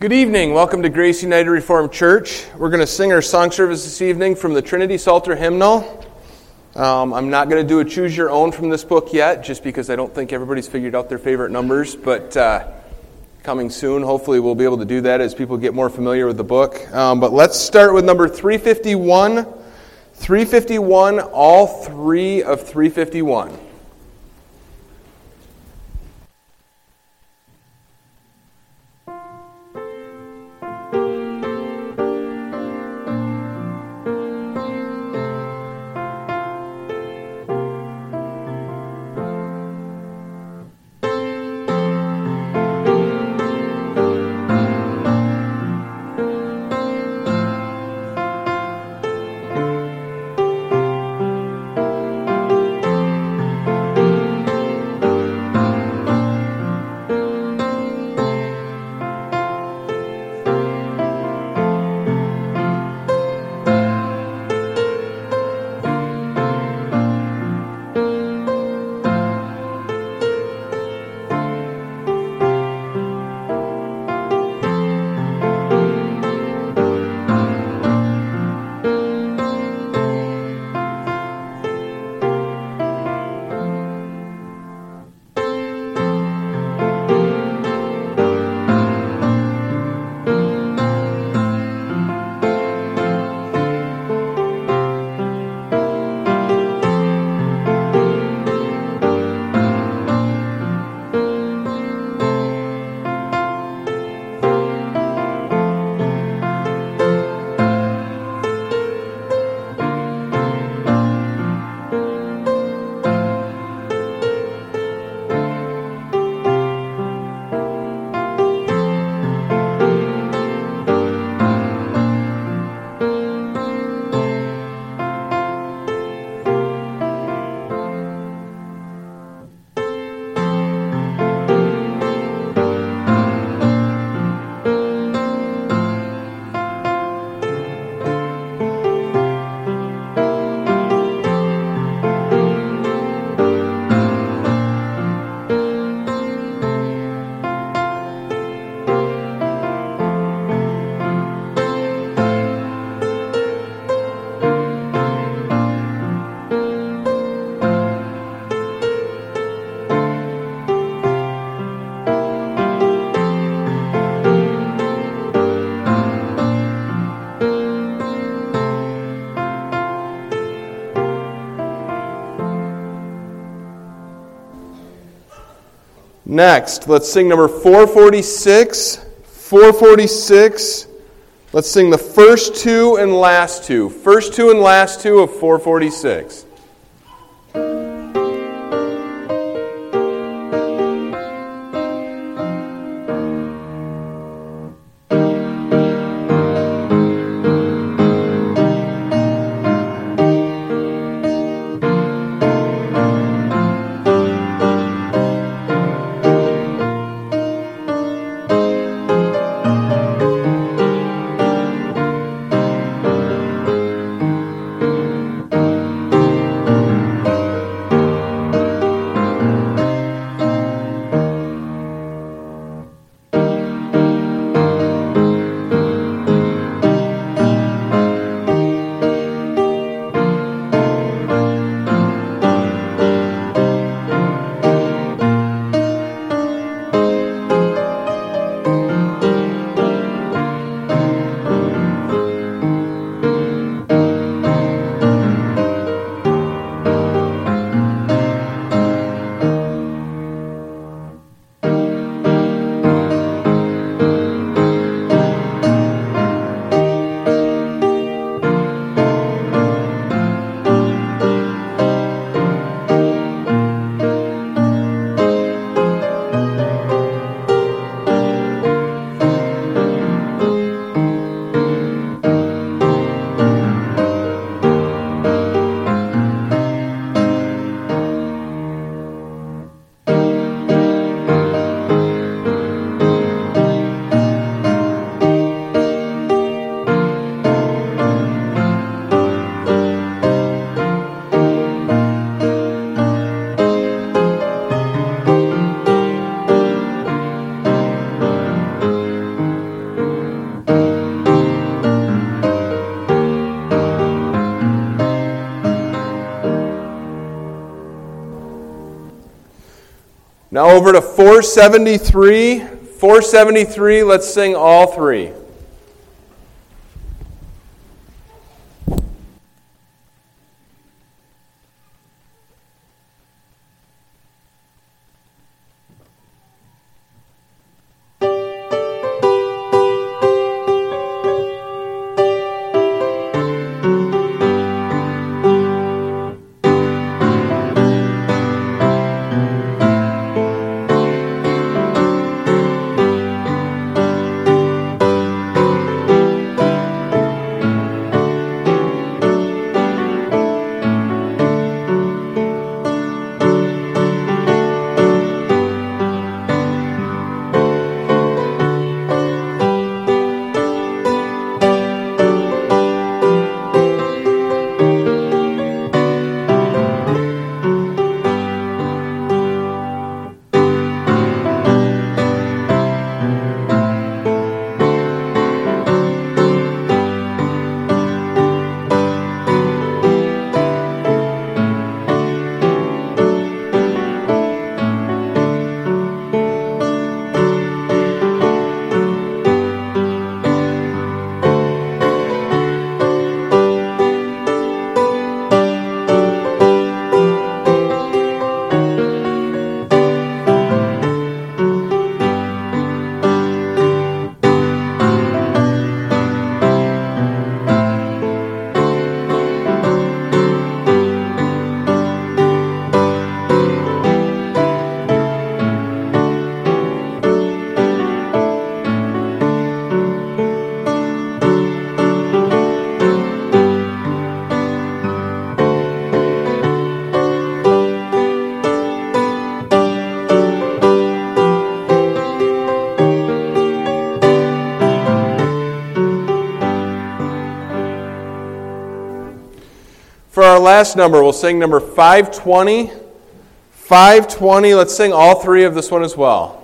Good evening. Welcome to Grace United Reformed Church. We're going to sing our song service this evening from the Trinity Psalter hymnal. Um, I'm not going to do a choose your own from this book yet, just because I don't think everybody's figured out their favorite numbers. But uh, coming soon, hopefully, we'll be able to do that as people get more familiar with the book. Um, but let's start with number 351. 351, all three of 351. Next, let's sing number 446. 446. Let's sing the first two and last two. First two and last two of 446. Now over to 473. 473, let's sing all three. Last number, we'll sing number 520. 520, let's sing all three of this one as well.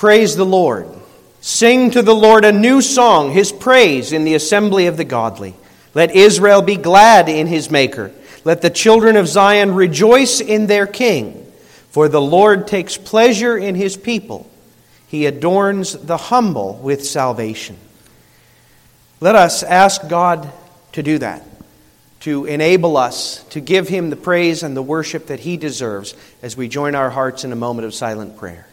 Praise the Lord. Sing to the Lord a new song, his praise in the assembly of the godly. Let Israel be glad in his Maker. Let the children of Zion rejoice in their King. For the Lord takes pleasure in his people, he adorns the humble with salvation. Let us ask God to do that, to enable us to give him the praise and the worship that he deserves as we join our hearts in a moment of silent prayer.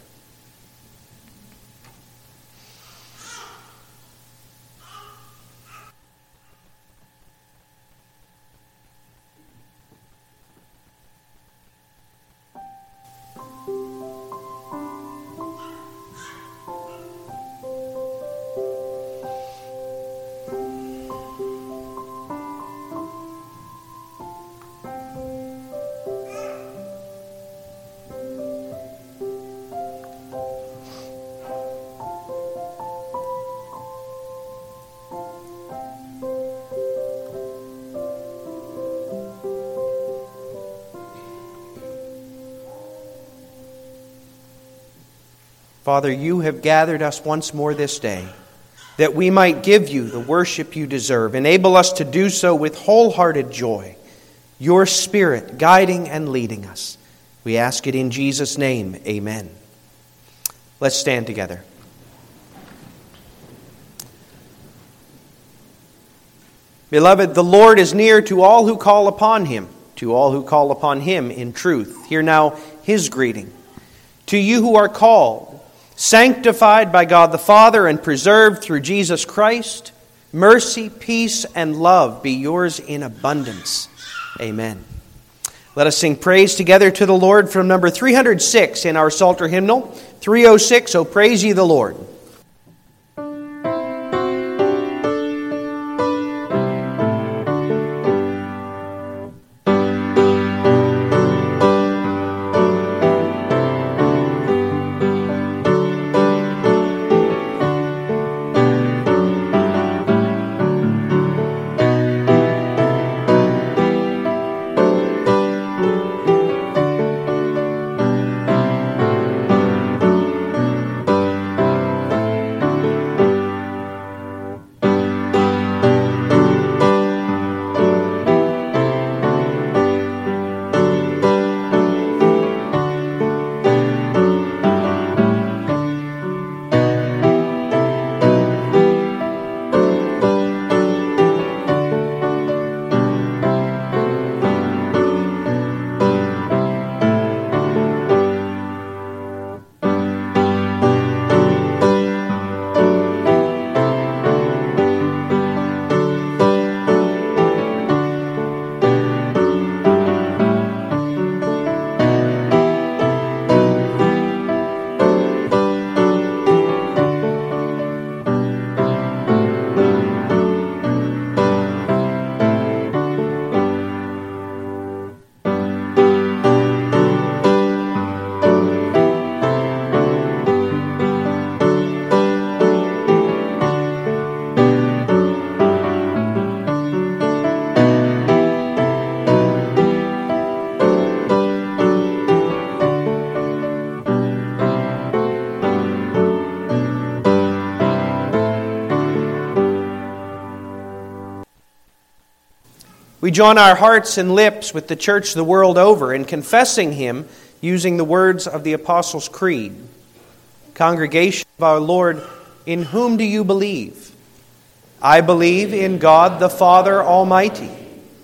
Father, you have gathered us once more this day that we might give you the worship you deserve. Enable us to do so with wholehearted joy, your Spirit guiding and leading us. We ask it in Jesus' name. Amen. Let's stand together. Beloved, the Lord is near to all who call upon him, to all who call upon him in truth. Hear now his greeting. To you who are called, sanctified by God the Father and preserved through Jesus Christ, mercy, peace, and love be yours in abundance. Amen. Let us sing praise together to the Lord from number 306 in our Psalter hymnal. 306, O praise ye the Lord. We join our hearts and lips with the church the world over in confessing Him using the words of the Apostles' Creed. Congregation of our Lord, in whom do you believe? I believe in God the Father Almighty,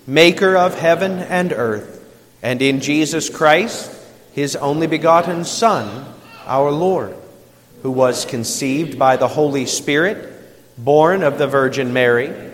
maker of heaven and earth, and in Jesus Christ, His only begotten Son, our Lord, who was conceived by the Holy Spirit, born of the Virgin Mary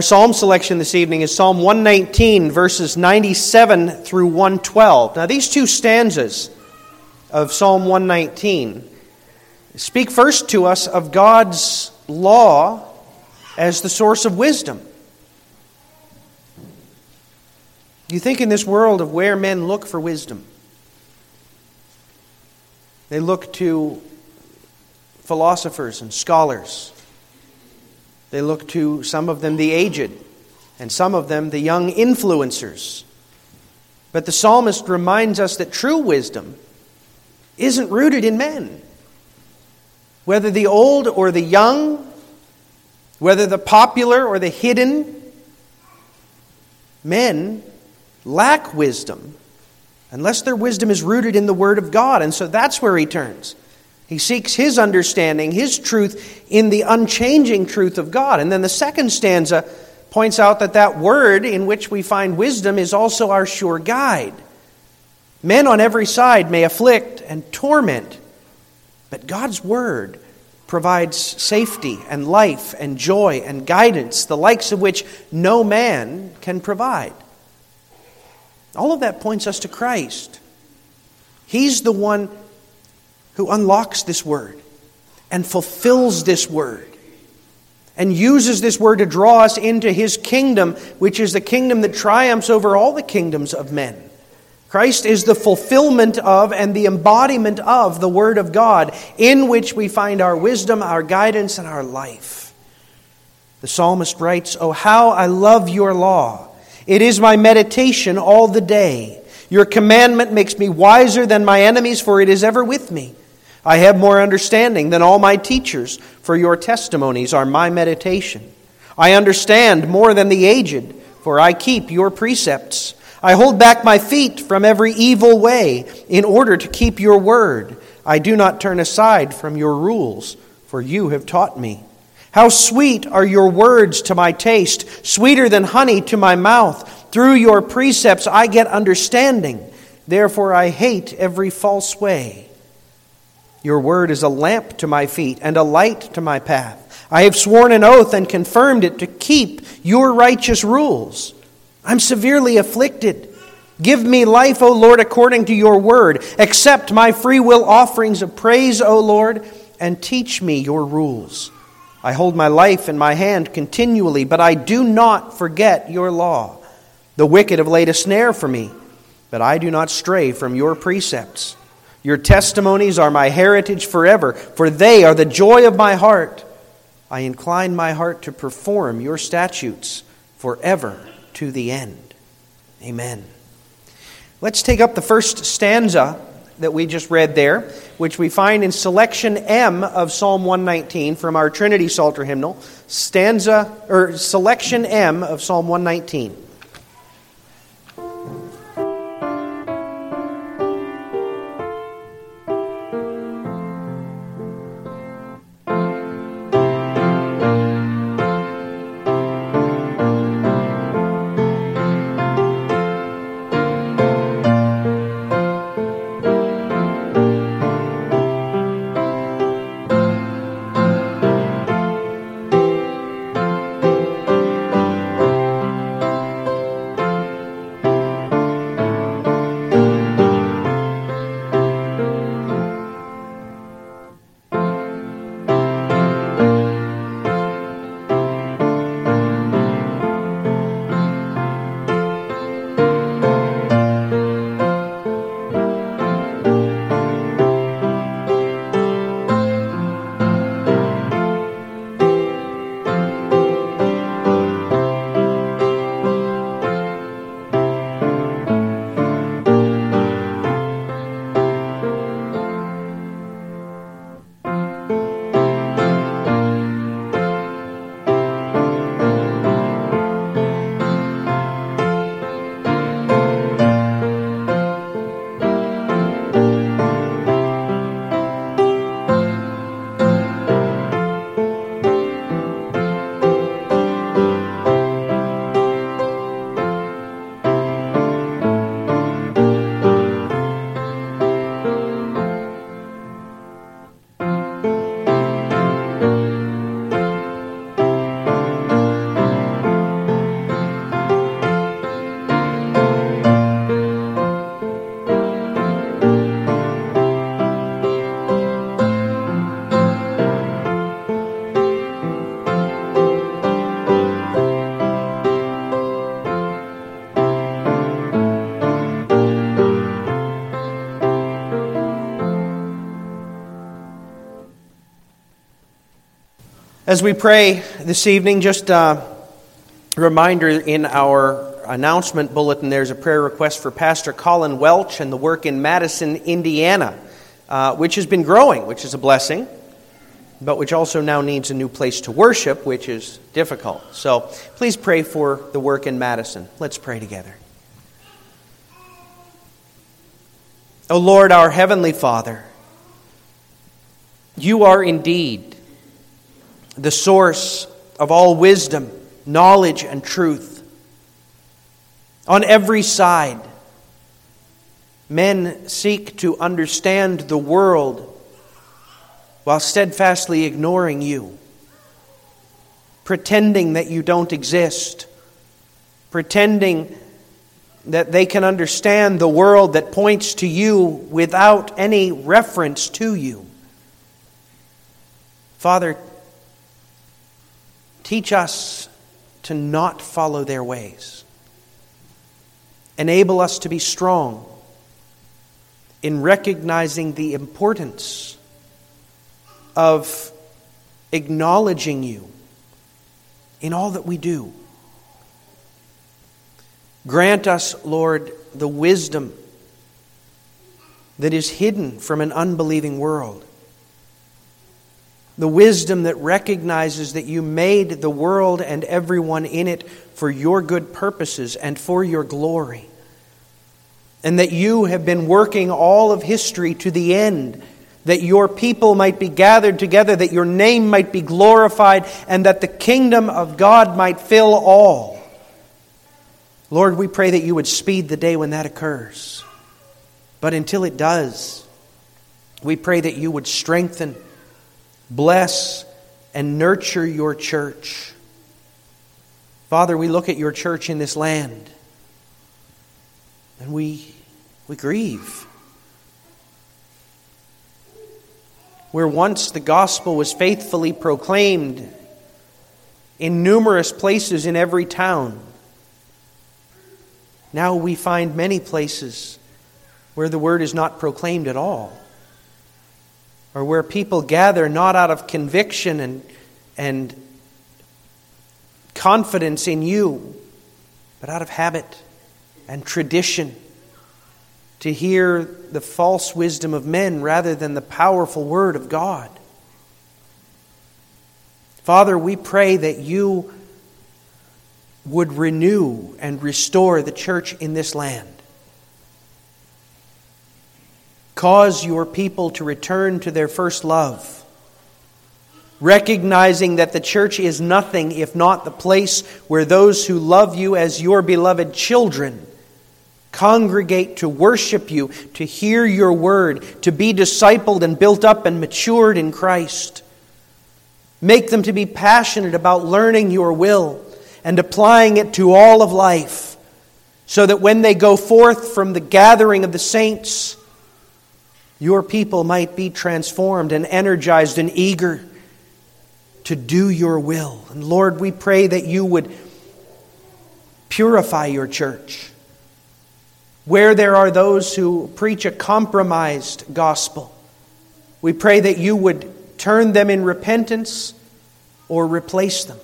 Our psalm selection this evening is Psalm 119, verses 97 through 112. Now, these two stanzas of Psalm 119 speak first to us of God's law as the source of wisdom. You think in this world of where men look for wisdom, they look to philosophers and scholars they look to some of them the aged, and some of them the young influencers. But the psalmist reminds us that true wisdom isn't rooted in men. Whether the old or the young, whether the popular or the hidden, men lack wisdom unless their wisdom is rooted in the Word of God. And so that's where he turns. He seeks his understanding, his truth in the unchanging truth of God. And then the second stanza points out that that word in which we find wisdom is also our sure guide. Men on every side may afflict and torment, but God's word provides safety and life and joy and guidance, the likes of which no man can provide. All of that points us to Christ. He's the one who unlocks this word and fulfills this word and uses this word to draw us into his kingdom, which is the kingdom that triumphs over all the kingdoms of men. Christ is the fulfillment of and the embodiment of the Word of God, in which we find our wisdom, our guidance, and our life. The psalmist writes, Oh, how I love your law! It is my meditation all the day. Your commandment makes me wiser than my enemies, for it is ever with me. I have more understanding than all my teachers, for your testimonies are my meditation. I understand more than the aged, for I keep your precepts. I hold back my feet from every evil way in order to keep your word. I do not turn aside from your rules, for you have taught me. How sweet are your words to my taste, sweeter than honey to my mouth. Through your precepts I get understanding. Therefore I hate every false way. Your word is a lamp to my feet and a light to my path. I have sworn an oath and confirmed it to keep your righteous rules. I'm severely afflicted. Give me life, O Lord, according to your word. Accept my free will offerings of praise, O Lord, and teach me your rules. I hold my life in my hand continually, but I do not forget your law. The wicked have laid a snare for me, but I do not stray from your precepts. Your testimonies are my heritage forever, for they are the joy of my heart. I incline my heart to perform your statutes forever to the end. Amen. Let's take up the first stanza that we just read there, which we find in selection M of Psalm 119 from our Trinity Psalter hymnal. Stanza or selection M of Psalm 119. As we pray this evening, just a reminder in our announcement bulletin there's a prayer request for Pastor Colin Welch and the work in Madison, Indiana, uh, which has been growing, which is a blessing, but which also now needs a new place to worship, which is difficult. So please pray for the work in Madison. Let's pray together. O Lord, our Heavenly Father, you are indeed the source of all wisdom, knowledge, and truth. On every side, men seek to understand the world while steadfastly ignoring you, pretending that you don't exist, pretending that they can understand the world that points to you without any reference to you. Father, Teach us to not follow their ways. Enable us to be strong in recognizing the importance of acknowledging you in all that we do. Grant us, Lord, the wisdom that is hidden from an unbelieving world the wisdom that recognizes that you made the world and everyone in it for your good purposes and for your glory. And that you have been working all of history to the end, that your people might be gathered together, that your name might be glorified, and that the kingdom of God might fill all. Lord, we pray that you would speed the day when that occurs. But until it does, we pray that you would strengthen Bless and nurture your church. Father, we look at your church in this land and we, we grieve. Where once the gospel was faithfully proclaimed in numerous places in every town, now we find many places where the word is not proclaimed at all or where people gather not out of conviction and, and confidence in you, but out of habit and tradition to hear the false wisdom of men rather than the powerful word of God. Father, we pray that you would renew and restore the church in this land. Cause your people to return to their first love, recognizing that the church is nothing if not the place where those who love you as your beloved children congregate to worship you, to hear your word, to be discipled and built up and matured in Christ. Make them to be passionate about learning your will and applying it to all of life, so that when they go forth from the gathering of the saints, your people might be transformed and energized and eager to do your will. And Lord, we pray that you would purify your church. Where there are those who preach a compromised gospel, we pray that you would turn them in repentance or replace them.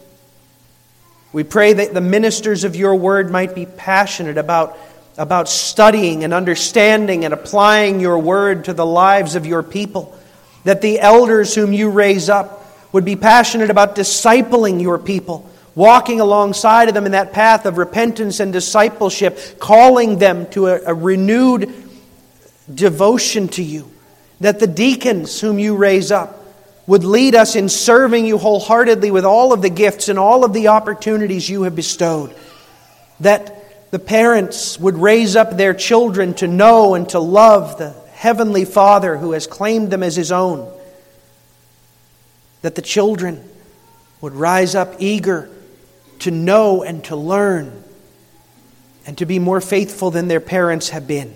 We pray that the ministers of your word might be passionate about about studying and understanding and applying your word to the lives of your people. That the elders whom you raise up would be passionate about discipling your people, walking alongside of them in that path of repentance and discipleship, calling them to a, a renewed devotion to you. That the deacons whom you raise up would lead us in serving you wholeheartedly with all of the gifts and all of the opportunities you have bestowed. That the parents would raise up their children to know and to love the Heavenly Father who has claimed them as His own. That the children would rise up eager to know and to learn and to be more faithful than their parents have been.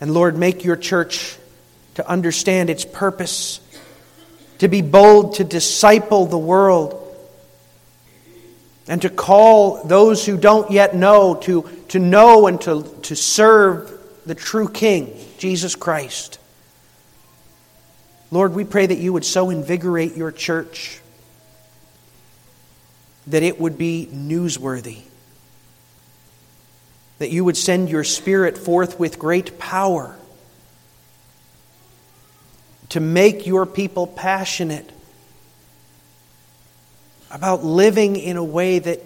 And Lord, make your church to understand its purpose, to be bold to disciple the world and to call those who don't yet know to, to know and to, to serve the true King, Jesus Christ. Lord, we pray that you would so invigorate your church that it would be newsworthy. That you would send your Spirit forth with great power to make your people passionate about living in a way that,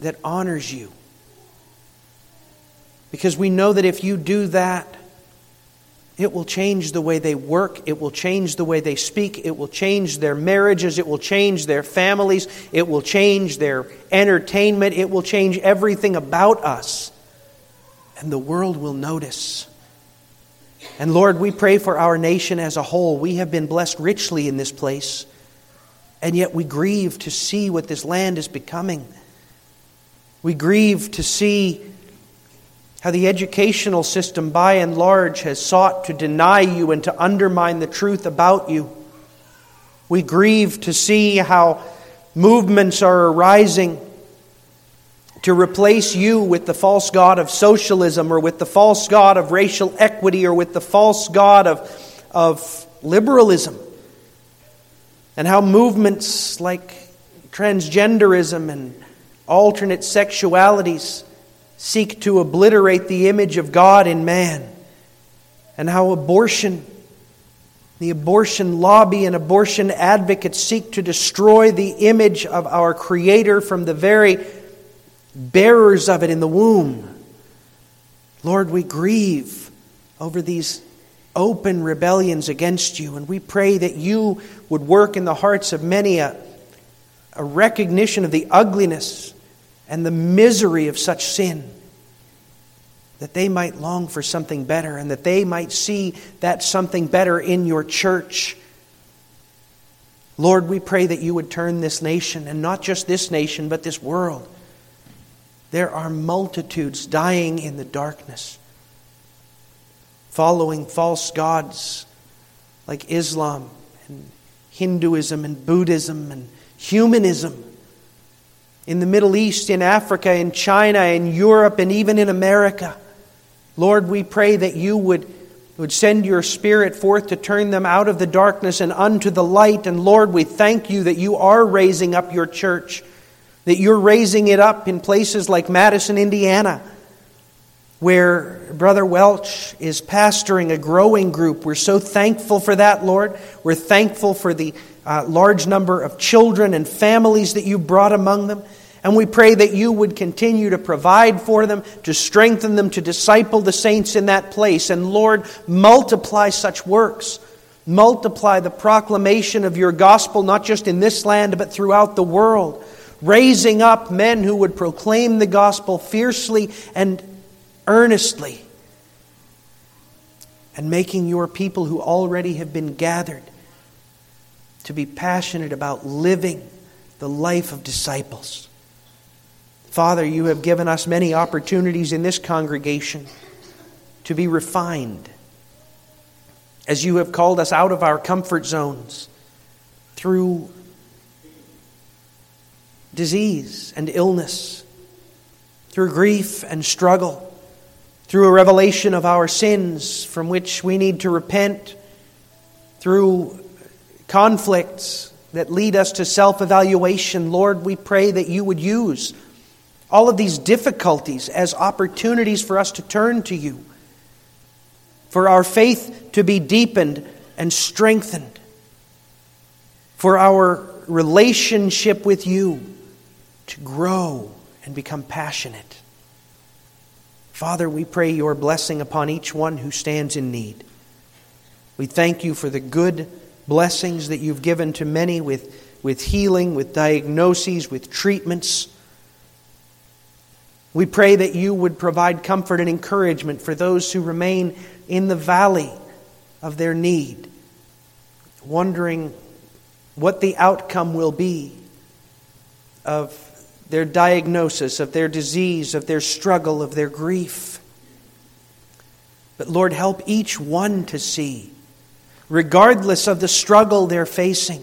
that honors you. Because we know that if you do that, it will change the way they work. It will change the way they speak. It will change their marriages. It will change their families. It will change their entertainment. It will change everything about us. And the world will notice. And Lord, we pray for our nation as a whole. We have been blessed richly in this place. And yet we grieve to see what this land is becoming. We grieve to see how the educational system, by and large, has sought to deny you and to undermine the truth about you. We grieve to see how movements are arising to replace you with the false God of socialism or with the false God of racial equity or with the false God of, of liberalism. And how movements like transgenderism and alternate sexualities seek to obliterate the image of God in man, and how abortion, the abortion lobby, and abortion advocates seek to destroy the image of our Creator from the very bearers of it in the womb. Lord, we grieve over these open rebellions against you, and we pray that you would work in the hearts of many a, a recognition of the ugliness and the misery of such sin, that they might long for something better and that they might see that something better in your church. Lord, we pray that you would turn this nation, and not just this nation, but this world. There are multitudes dying in the darkness, following false gods like Islam and Hinduism and Buddhism and humanism in the Middle East, in Africa, in China, in Europe, and even in America. Lord, we pray that you would, would send your Spirit forth to turn them out of the darkness and unto the light. And Lord, we thank you that you are raising up your church, that you're raising it up in places like Madison, Indiana, where Brother Welch is pastoring a growing group. We're so thankful for that, Lord. We're thankful for the uh, large number of children and families that you brought among them. And we pray that you would continue to provide for them, to strengthen them, to disciple the saints in that place. And Lord, multiply such works. Multiply the proclamation of your gospel, not just in this land, but throughout the world. Raising up men who would proclaim the gospel fiercely and earnestly. And making your people who already have been gathered to be passionate about living the life of disciples. Father, you have given us many opportunities in this congregation to be refined as you have called us out of our comfort zones through disease and illness, through grief and struggle, through a revelation of our sins from which we need to repent, through conflicts that lead us to self evaluation. Lord, we pray that you would use all of these difficulties as opportunities for us to turn to you, for our faith to be deepened and strengthened, for our relationship with you to grow and become passionate. Father, we pray your blessing upon each one who stands in need. We thank you for the good blessings that you've given to many with, with healing, with diagnoses, with treatments. We pray that you would provide comfort and encouragement for those who remain in the valley of their need, wondering what the outcome will be of their diagnosis, of their disease, of their struggle, of their grief. But Lord, help each one to see regardless of the struggle they're facing,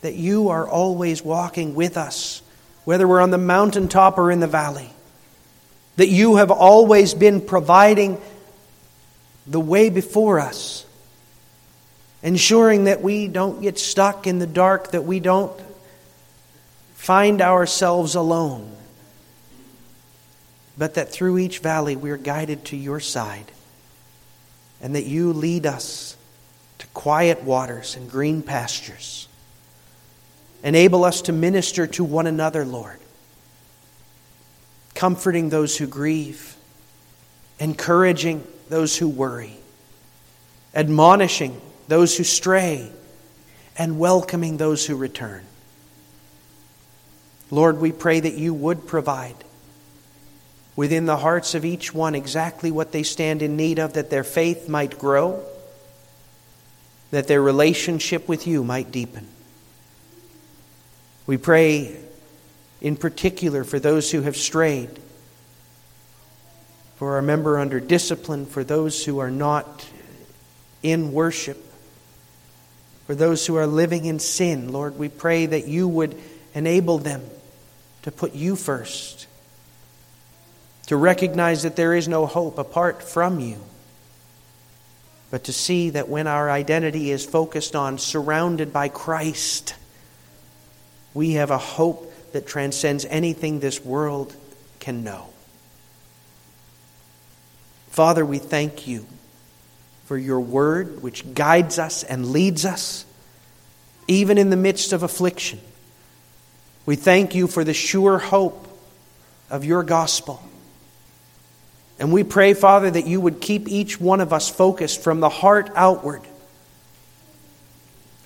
that you are always walking with us, whether we're on the mountaintop or in the valley. That you have always been providing the way before us, ensuring that we don't get stuck in the dark, that we don't find ourselves alone, but that through each valley we're guided to your side, and that you lead us to quiet waters and green pastures. Enable us to minister to one another, Lord, comforting those who grieve, encouraging those who worry, admonishing those who stray, and welcoming those who return. Lord, we pray that you would provide within the hearts of each one exactly what they stand in need of, that their faith might grow, that their relationship with you might deepen. We pray in particular for those who have strayed, for our member under discipline, for those who are not in worship, for those who are living in sin. Lord, we pray that you would enable them to put you first, to recognize that there is no hope apart from you, but to see that when our identity is focused on, surrounded by Christ, we have a hope that transcends anything this world can know. Father, we thank you for your word, which guides us and leads us, even in the midst of affliction. We thank you for the sure hope of your gospel. And we pray, Father, that you would keep each one of us focused from the heart outward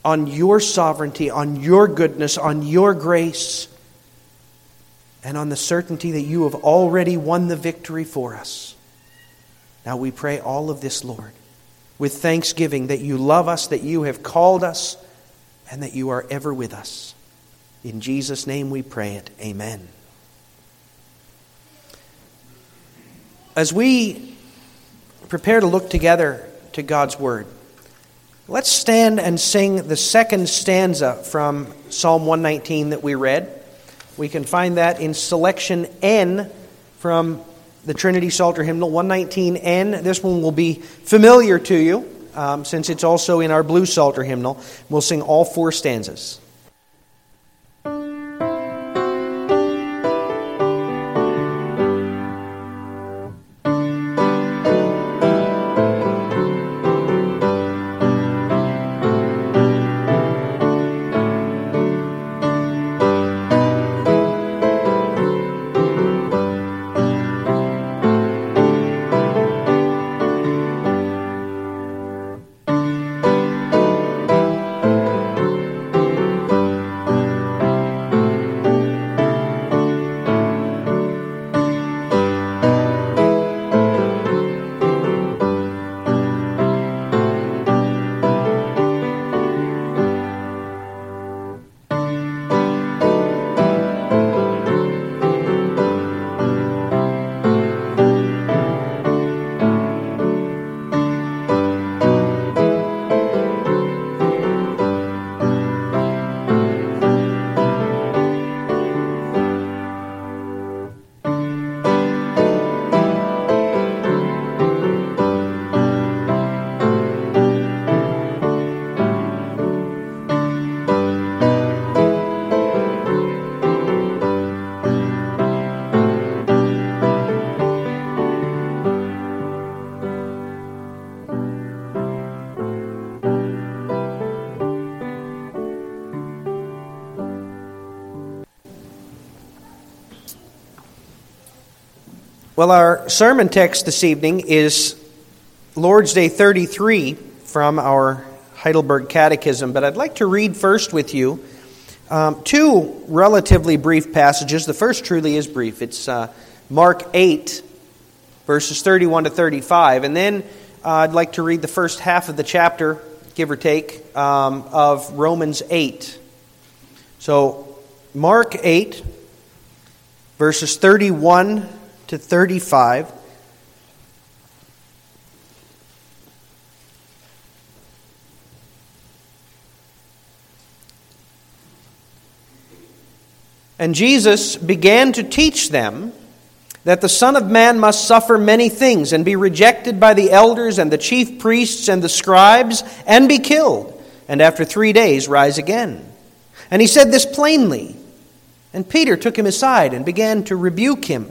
on your sovereignty, on your goodness, on your grace, and on the certainty that you have already won the victory for us. Now we pray all of this, Lord, with thanksgiving that you love us, that you have called us, and that you are ever with us. In Jesus' name we pray it. Amen. As we prepare to look together to God's Word, let's stand and sing the second stanza from Psalm 119 that we read. We can find that in selection N from the Trinity Psalter Hymnal 119N. This one will be familiar to you um, since it's also in our Blue Psalter Hymnal. We'll sing all four stanzas. Well, our sermon text this evening is Lord's Day 33 from our Heidelberg Catechism, but I'd like to read first with you um, two relatively brief passages. The first truly is brief. It's uh, Mark 8, verses 31 to 35, and then uh, I'd like to read the first half of the chapter, give or take, um, of Romans 8. So, Mark 8, verses 31 to 35. And Jesus began to teach them that the Son of Man must suffer many things and be rejected by the elders and the chief priests and the scribes and be killed, and after three days rise again. And he said this plainly And Peter took him aside and began to rebuke him.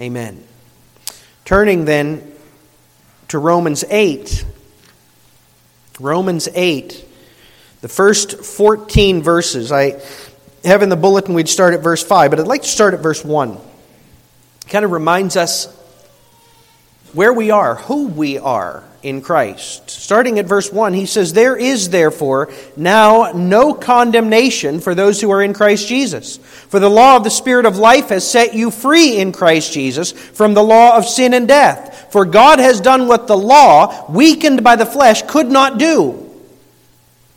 Amen. Turning then to Romans 8. Romans 8, the first 14 verses. I have in the bulletin we'd start at verse 5, but I'd like to start at verse 1. It kind of reminds us where we are, who we are in Christ. Starting at verse 1, he says, There is therefore now no condemnation for those who are in Christ Jesus. For the law of the Spirit of life has set you free in Christ Jesus from the law of sin and death. For God has done what the law, weakened by the flesh, could not do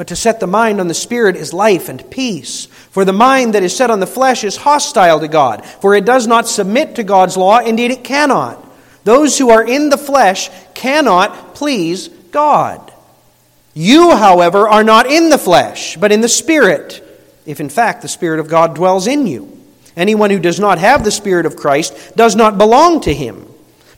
but to set the mind on the Spirit is life and peace. For the mind that is set on the flesh is hostile to God, for it does not submit to God's law, indeed it cannot. Those who are in the flesh cannot please God. You, however, are not in the flesh, but in the Spirit, if in fact the Spirit of God dwells in you. Anyone who does not have the Spirit of Christ does not belong to him.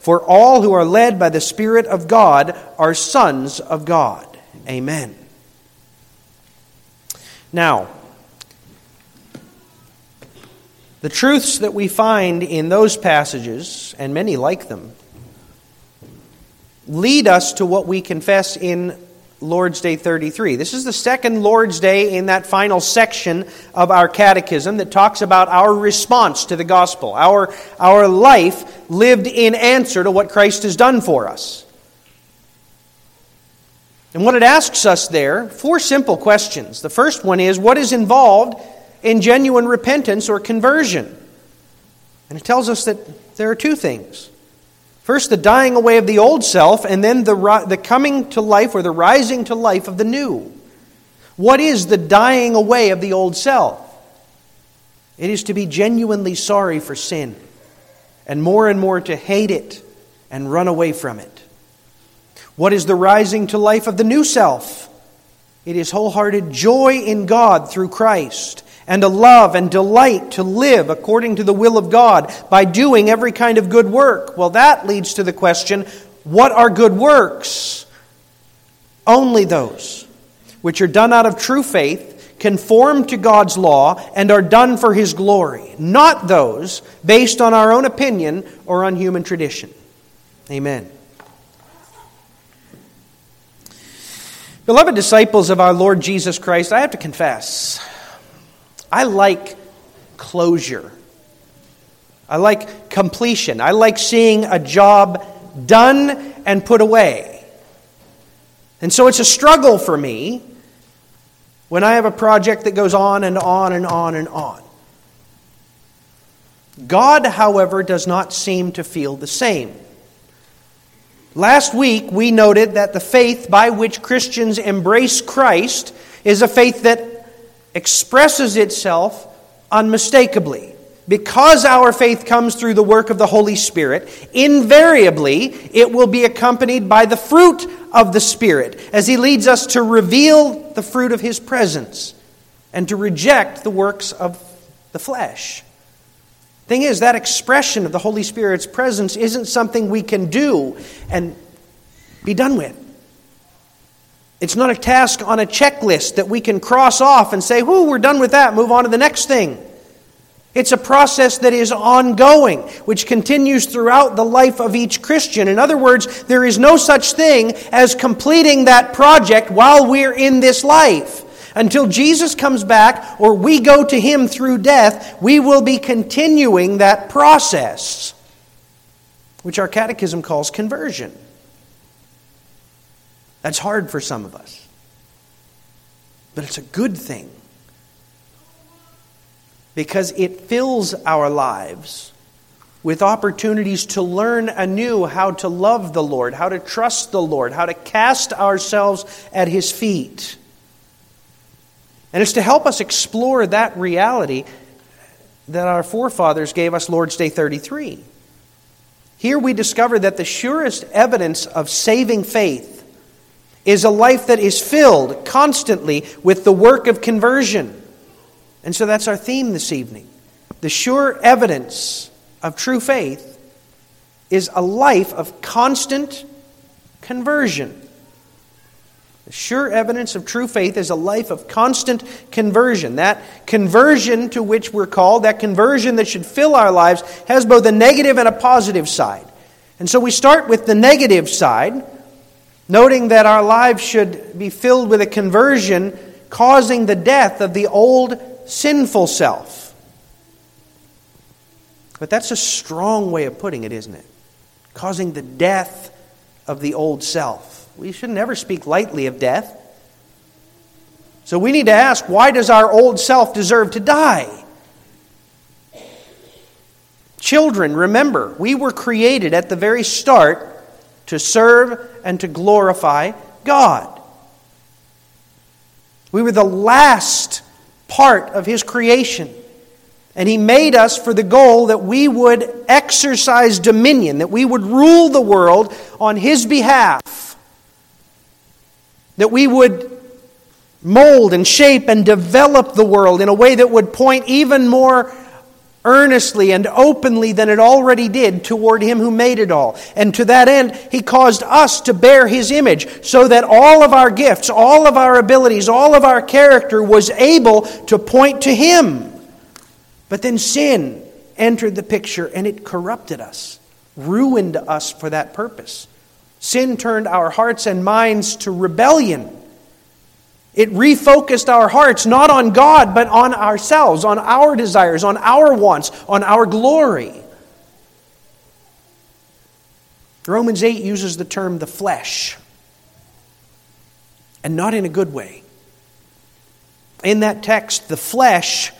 For all who are led by the Spirit of God are sons of God. Amen. Now, the truths that we find in those passages, and many like them, lead us to what we confess in Lord's Day 33. This is the second Lord's Day in that final section of our catechism that talks about our response to the gospel, our, our life lived in answer to what Christ has done for us. And what it asks us there, four simple questions. The first one is what is involved in genuine repentance or conversion? And it tells us that there are two things First, the dying away of the old self, and then the, the coming to life or the rising to life of the new. What is the dying away of the old self? It is to be genuinely sorry for sin, and more and more to hate it and run away from it. What is the rising to life of the new self? It is wholehearted joy in God through Christ and a love and delight to live according to the will of God by doing every kind of good work. Well, that leads to the question what are good works? Only those which are done out of true faith, conform to God's law, and are done for His glory, not those based on our own opinion or on human tradition. Amen. Beloved disciples of our Lord Jesus Christ, I have to confess, I like closure. I like completion. I like seeing a job done and put away. And so it's a struggle for me when I have a project that goes on and on and on and on. God, however, does not seem to feel the same. Last week, we noted that the faith by which Christians embrace Christ is a faith that expresses itself unmistakably. Because our faith comes through the work of the Holy Spirit, invariably it will be accompanied by the fruit of the Spirit as He leads us to reveal the fruit of His presence and to reject the works of the flesh. Thing is, that expression of the Holy Spirit's presence isn't something we can do and be done with. It's not a task on a checklist that we can cross off and say, whoo, we're done with that, move on to the next thing. It's a process that is ongoing, which continues throughout the life of each Christian. In other words, there is no such thing as completing that project while we're in this life. Until Jesus comes back or we go to him through death, we will be continuing that process, which our catechism calls conversion. That's hard for some of us, but it's a good thing because it fills our lives with opportunities to learn anew how to love the Lord, how to trust the Lord, how to cast ourselves at His feet. And it's to help us explore that reality that our forefathers gave us Lord's Day 33. Here we discover that the surest evidence of saving faith is a life that is filled constantly with the work of conversion. And so that's our theme this evening. The sure evidence of true faith is a life of constant conversion. The sure evidence of true faith is a life of constant conversion. That conversion to which we're called, that conversion that should fill our lives, has both a negative and a positive side. And so we start with the negative side, noting that our lives should be filled with a conversion causing the death of the old sinful self. But that's a strong way of putting it, isn't it? Causing the death of the old self. We should never speak lightly of death. So we need to ask why does our old self deserve to die? Children, remember, we were created at the very start to serve and to glorify God. We were the last part of His creation. And He made us for the goal that we would exercise dominion, that we would rule the world on His behalf, that we would mold and shape and develop the world in a way that would point even more earnestly and openly than it already did toward him who made it all. And to that end, he caused us to bear his image so that all of our gifts, all of our abilities, all of our character was able to point to him. But then sin entered the picture and it corrupted us, ruined us for that purpose. Sin turned our hearts and minds to rebellion. It refocused our hearts not on God, but on ourselves, on our desires, on our wants, on our glory. Romans 8 uses the term the flesh, and not in a good way. In that text, the flesh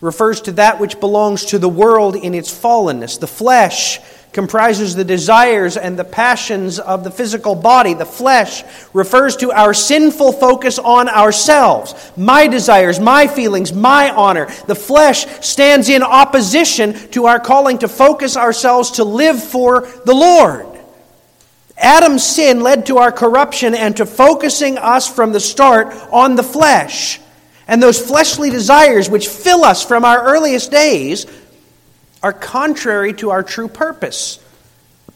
refers to that which belongs to the world in its fallenness. The flesh comprises the desires and the passions of the physical body. The flesh refers to our sinful focus on ourselves, my desires, my feelings, my honor. The flesh stands in opposition to our calling to focus ourselves to live for the Lord. Adam's sin led to our corruption and to focusing us from the start on the flesh. And those fleshly desires which fill us from our earliest days are contrary to our true purpose.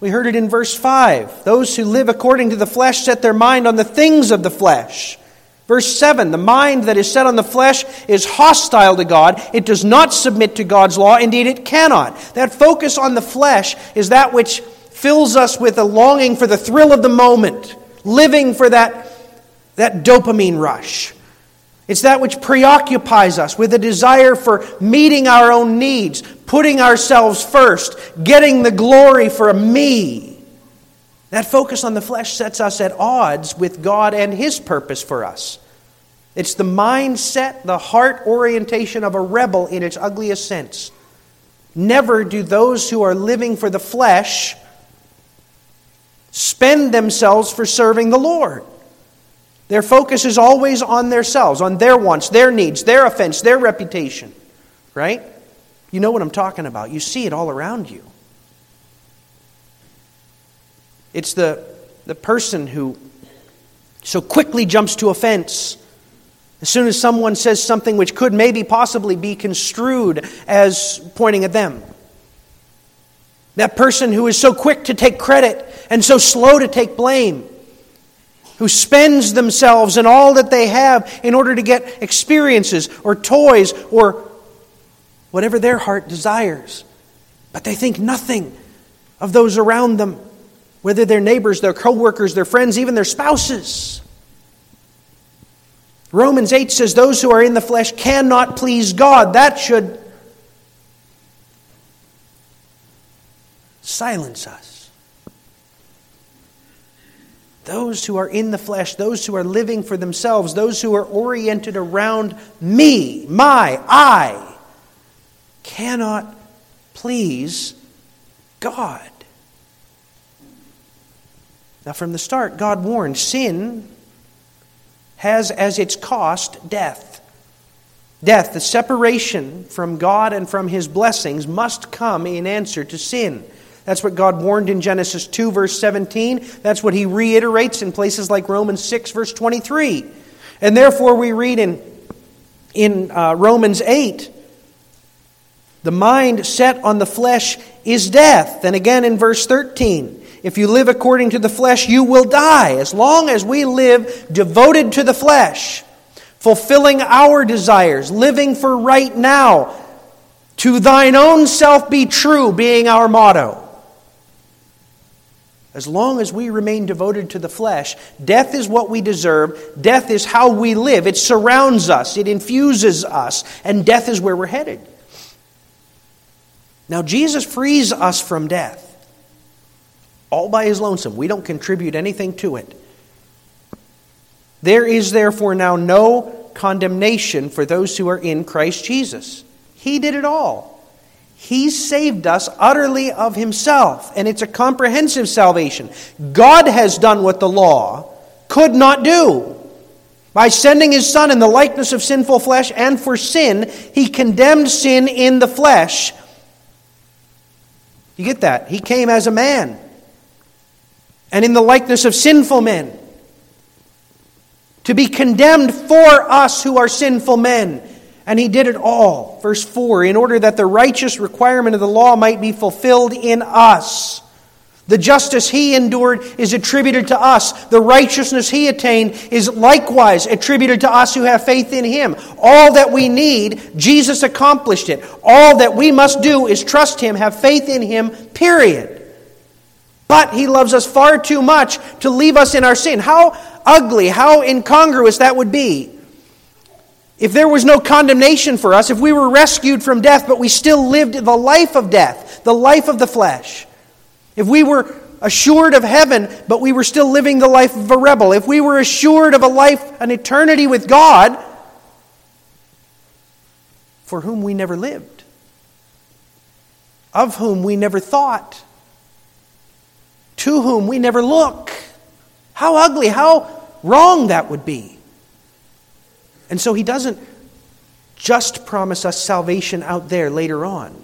We heard it in verse 5. Those who live according to the flesh set their mind on the things of the flesh. Verse 7 The mind that is set on the flesh is hostile to God. It does not submit to God's law. Indeed, it cannot. That focus on the flesh is that which fills us with a longing for the thrill of the moment, living for that, that dopamine rush. It's that which preoccupies us with a desire for meeting our own needs, putting ourselves first, getting the glory for me. That focus on the flesh sets us at odds with God and His purpose for us. It's the mindset, the heart orientation of a rebel in its ugliest sense. Never do those who are living for the flesh spend themselves for serving the Lord. Their focus is always on themselves, on their wants, their needs, their offense, their reputation. Right? You know what I'm talking about. You see it all around you. It's the, the person who so quickly jumps to offense as soon as someone says something which could maybe possibly be construed as pointing at them. That person who is so quick to take credit and so slow to take blame, who spends themselves and all that they have in order to get experiences or toys or whatever their heart desires. But they think nothing of those around them, whether their neighbors, their co-workers, their friends, even their spouses. Romans 8 says those who are in the flesh cannot please God. That should silence us. Those who are in the flesh, those who are living for themselves, those who are oriented around me, my, I, cannot please God. Now, from the start, God warned sin has as its cost death. Death, the separation from God and from His blessings, must come in answer to sin. That's what God warned in Genesis 2, verse 17. That's what He reiterates in places like Romans 6, verse 23. And therefore, we read in, in uh, Romans 8 the mind set on the flesh is death. And again in verse 13 if you live according to the flesh, you will die. As long as we live devoted to the flesh, fulfilling our desires, living for right now, to thine own self be true, being our motto. As long as we remain devoted to the flesh, death is what we deserve. Death is how we live. It surrounds us, it infuses us, and death is where we're headed. Now, Jesus frees us from death all by his lonesome. We don't contribute anything to it. There is therefore now no condemnation for those who are in Christ Jesus. He did it all. He saved us utterly of himself, and it's a comprehensive salvation. God has done what the law could not do. By sending his Son in the likeness of sinful flesh and for sin, he condemned sin in the flesh. You get that? He came as a man and in the likeness of sinful men, to be condemned for us who are sinful men. And he did it all. Verse 4 in order that the righteous requirement of the law might be fulfilled in us. The justice he endured is attributed to us. The righteousness he attained is likewise attributed to us who have faith in him. All that we need, Jesus accomplished it. All that we must do is trust him, have faith in him, period. But he loves us far too much to leave us in our sin. How ugly, how incongruous that would be. If there was no condemnation for us, if we were rescued from death, but we still lived the life of death, the life of the flesh, if we were assured of heaven, but we were still living the life of a rebel, if we were assured of a life, an eternity with God, for whom we never lived, of whom we never thought, to whom we never look. How ugly, how wrong that would be. And so he doesn't just promise us salvation out there later on.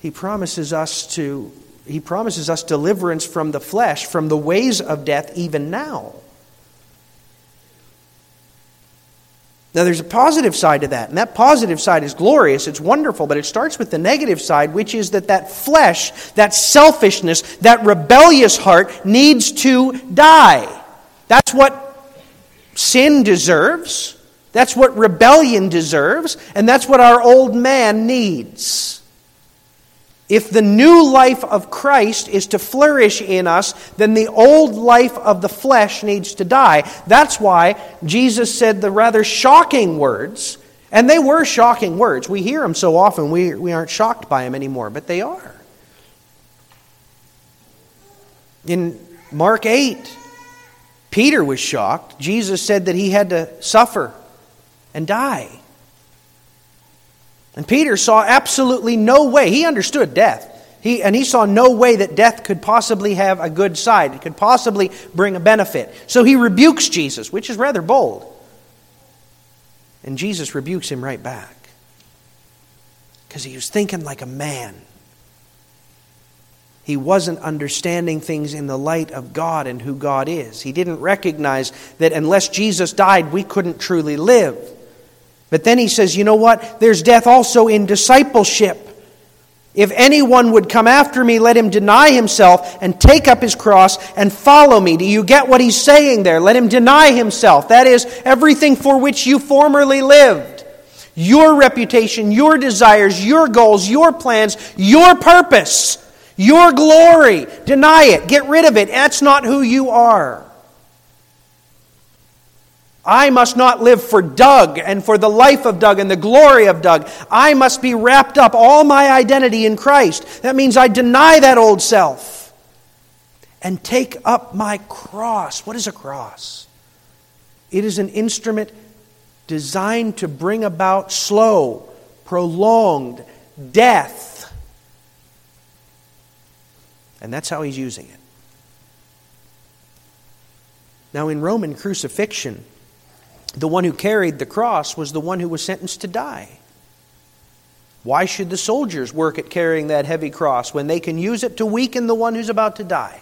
He promises us to he promises us deliverance from the flesh, from the ways of death even now. Now, there's a positive side to that, and that positive side is glorious, it's wonderful, but it starts with the negative side, which is that that flesh, that selfishness, that rebellious heart needs to die. That's what sin deserves, that's what rebellion deserves, and that's what our old man needs. If the new life of Christ is to flourish in us, then the old life of the flesh needs to die. That's why Jesus said the rather shocking words, and they were shocking words. We hear them so often, we, we aren't shocked by them anymore, but they are. In Mark 8, Peter was shocked. Jesus said that he had to suffer and die. And Peter saw absolutely no way. He understood death. He, and he saw no way that death could possibly have a good side. It could possibly bring a benefit. So he rebukes Jesus, which is rather bold. And Jesus rebukes him right back. Because he was thinking like a man. He wasn't understanding things in the light of God and who God is. He didn't recognize that unless Jesus died, we couldn't truly live. But then he says, you know what? There's death also in discipleship. If anyone would come after me, let him deny himself and take up his cross and follow me. Do you get what he's saying there? Let him deny himself. That is, everything for which you formerly lived. Your reputation, your desires, your goals, your plans, your purpose, your glory. Deny it. Get rid of it. That's not who you are. I must not live for Doug and for the life of Doug and the glory of Doug. I must be wrapped up all my identity in Christ. That means I deny that old self and take up my cross. What is a cross? It is an instrument designed to bring about slow, prolonged death. And that's how he's using it. Now, in Roman crucifixion, the one who carried the cross was the one who was sentenced to die. Why should the soldiers work at carrying that heavy cross when they can use it to weaken the one who's about to die?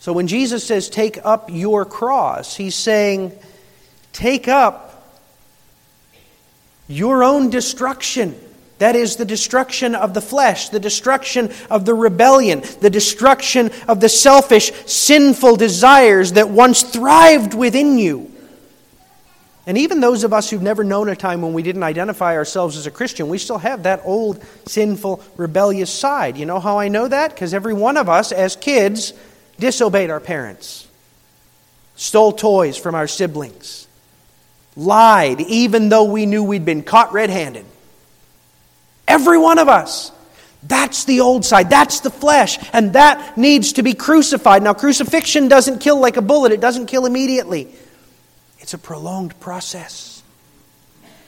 So when Jesus says, Take up your cross, he's saying, Take up your own destruction. That is the destruction of the flesh, the destruction of the rebellion, the destruction of the selfish, sinful desires that once thrived within you. And even those of us who've never known a time when we didn't identify ourselves as a Christian, we still have that old, sinful, rebellious side. You know how I know that? Because every one of us, as kids, disobeyed our parents, stole toys from our siblings, lied, even though we knew we'd been caught red handed. Every one of us. That's the old side. That's the flesh. And that needs to be crucified. Now, crucifixion doesn't kill like a bullet, it doesn't kill immediately. It's a prolonged process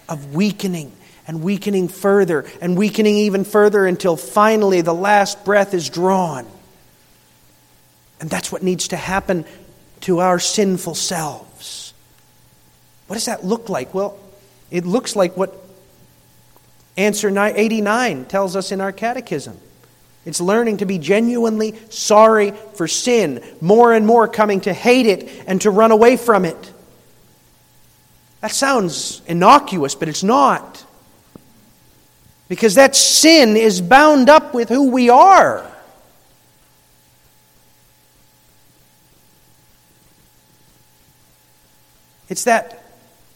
of weakening and weakening further and weakening even further until finally the last breath is drawn. And that's what needs to happen to our sinful selves. What does that look like? Well, it looks like what answer 89 tells us in our catechism. It's learning to be genuinely sorry for sin, more and more coming to hate it and to run away from it. That sounds innocuous, but it's not. Because that sin is bound up with who we are. It's that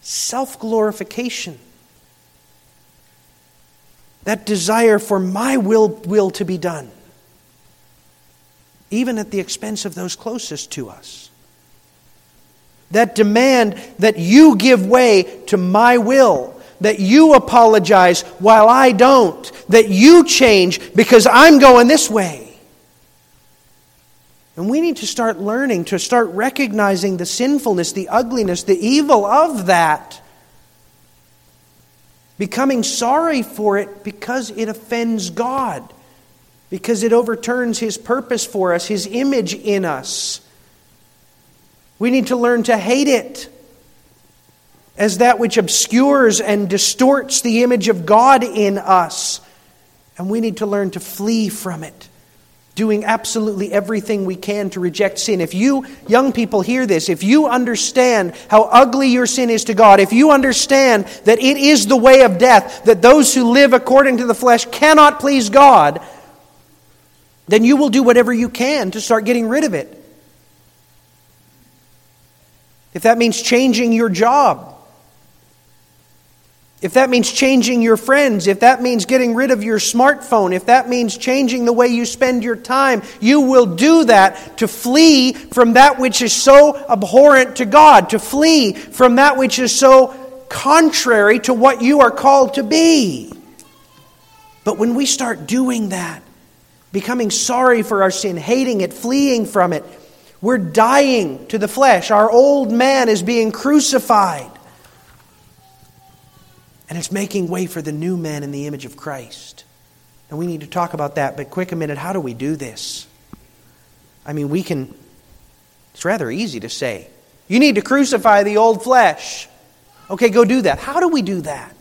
self glorification, that desire for my will, will to be done, even at the expense of those closest to us that demand that you give way to my will, that you apologize while I don't, that you change because I'm going this way. And we need to start learning, to start recognizing the sinfulness, the ugliness, the evil of that. Becoming sorry for it because it offends God, because it overturns His purpose for us, His image in us. We need to learn to hate it as that which obscures and distorts the image of God in us. And we need to learn to flee from it, doing absolutely everything we can to reject sin. If you, young people, hear this, if you understand how ugly your sin is to God, if you understand that it is the way of death, that those who live according to the flesh cannot please God, then you will do whatever you can to start getting rid of it if that means changing your job, if that means changing your friends, if that means getting rid of your smartphone, if that means changing the way you spend your time, you will do that to flee from that which is so abhorrent to God, to flee from that which is so contrary to what you are called to be. But when we start doing that, becoming sorry for our sin, hating it, fleeing from it, we're dying to the flesh. Our old man is being crucified. And it's making way for the new man in the image of Christ. And we need to talk about that, but quick a minute, how do we do this? I mean, we can, it's rather easy to say. You need to crucify the old flesh. Okay, go do that. How do we do that?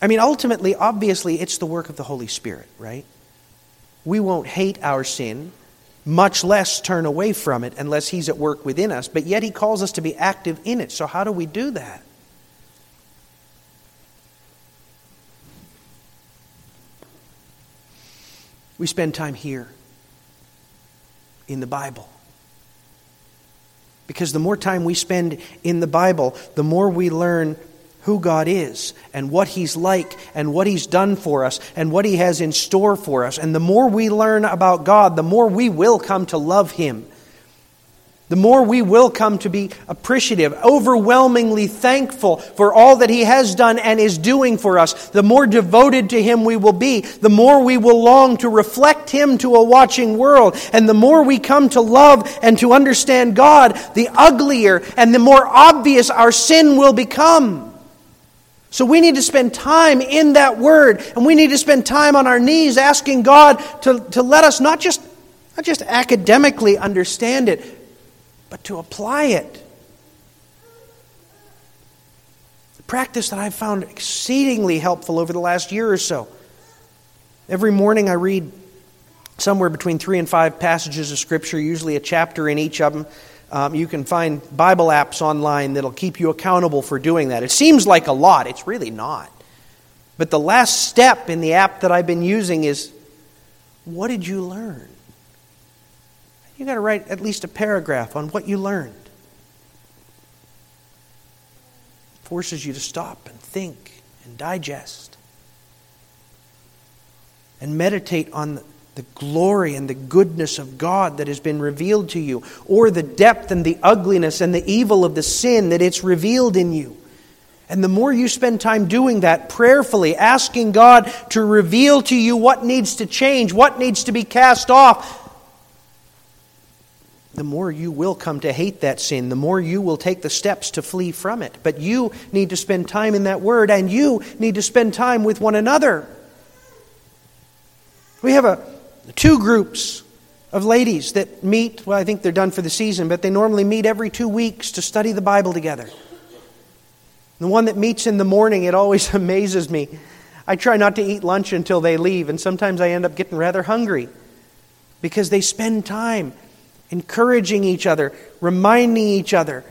I mean, ultimately, obviously, it's the work of the Holy Spirit, right? We won't hate our sin much less turn away from it unless He's at work within us. But yet He calls us to be active in it. So, how do we do that? We spend time here in the Bible. Because the more time we spend in the Bible, the more we learn who God is and what He's like and what He's done for us and what He has in store for us. And the more we learn about God, the more we will come to love Him the more we will come to be appreciative, overwhelmingly thankful for all that He has done and is doing for us. The more devoted to Him we will be, the more we will long to reflect Him to a watching world. And the more we come to love and to understand God, the uglier and the more obvious our sin will become. So we need to spend time in that Word, and we need to spend time on our knees asking God to, to let us not just, not just academically understand it, but to apply it. The practice that I've found exceedingly helpful over the last year or so. Every morning I read somewhere between three and five passages of Scripture, usually a chapter in each of them. Um, you can find Bible apps online that'll keep you accountable for doing that. It seems like a lot, it's really not. But the last step in the app that I've been using is what did you learn? You've got to write at least a paragraph on what you learned. It forces you to stop and think and digest and meditate on the, the glory and the goodness of God that has been revealed to you, or the depth and the ugliness and the evil of the sin that it's revealed in you. And the more you spend time doing that, prayerfully, asking God to reveal to you what needs to change, what needs to be cast off, the more you will come to hate that sin, the more you will take the steps to flee from it. But you need to spend time in that Word, and you need to spend time with one another. We have a, two groups of ladies that meet, well, I think they're done for the season, but they normally meet every two weeks to study the Bible together. The one that meets in the morning, it always amazes me. I try not to eat lunch until they leave, and sometimes I end up getting rather hungry because they spend time encouraging each other, reminding each other,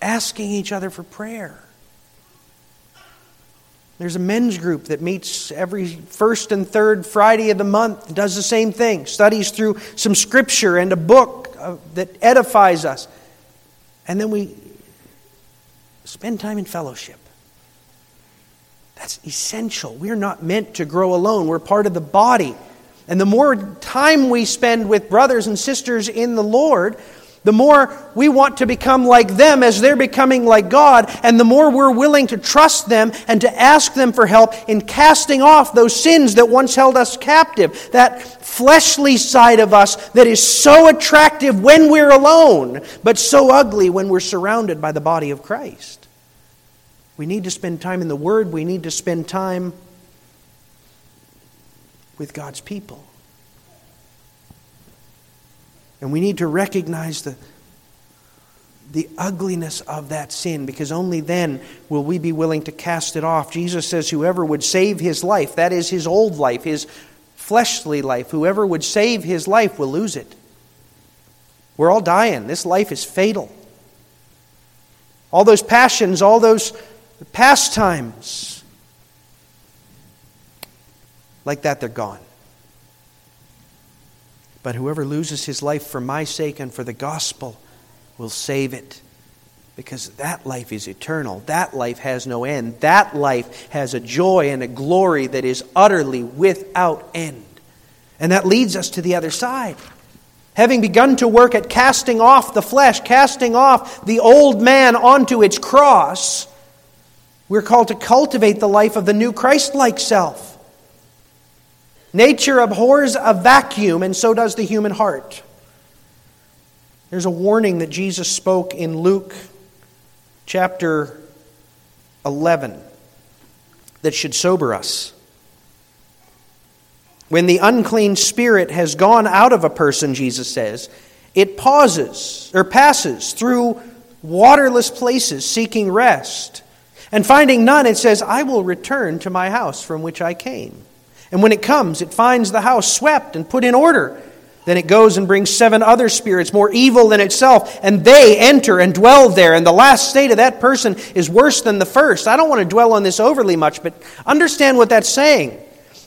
asking each other for prayer. There's a men's group that meets every first and third Friday of the month, does the same thing, studies through some scripture and a book uh, that edifies us. And then we spend time in fellowship. That's essential. We're not meant to grow alone, we're part of the body. And the more time we spend with brothers and sisters in the Lord, the more we want to become like them as they're becoming like God, and the more we're willing to trust them and to ask them for help in casting off those sins that once held us captive, that fleshly side of us that is so attractive when we're alone, but so ugly when we're surrounded by the body of Christ. We need to spend time in the Word, we need to spend time with God's people. And we need to recognize the, the ugliness of that sin because only then will we be willing to cast it off. Jesus says, Whoever would save his life, that is his old life, his fleshly life, whoever would save his life will lose it. We're all dying. This life is fatal. All those passions, all those pastimes, like that, they're gone. But whoever loses his life for my sake and for the gospel will save it. Because that life is eternal. That life has no end. That life has a joy and a glory that is utterly without end. And that leads us to the other side. Having begun to work at casting off the flesh, casting off the old man onto its cross, we're called to cultivate the life of the new Christ like self. Nature abhors a vacuum, and so does the human heart. There's a warning that Jesus spoke in Luke chapter 11 that should sober us. When the unclean spirit has gone out of a person, Jesus says, it pauses or passes through waterless places seeking rest. And finding none, it says, I will return to my house from which I came. And when it comes, it finds the house swept and put in order. Then it goes and brings seven other spirits more evil than itself, and they enter and dwell there. And the last state of that person is worse than the first. I don't want to dwell on this overly much, but understand what that's saying.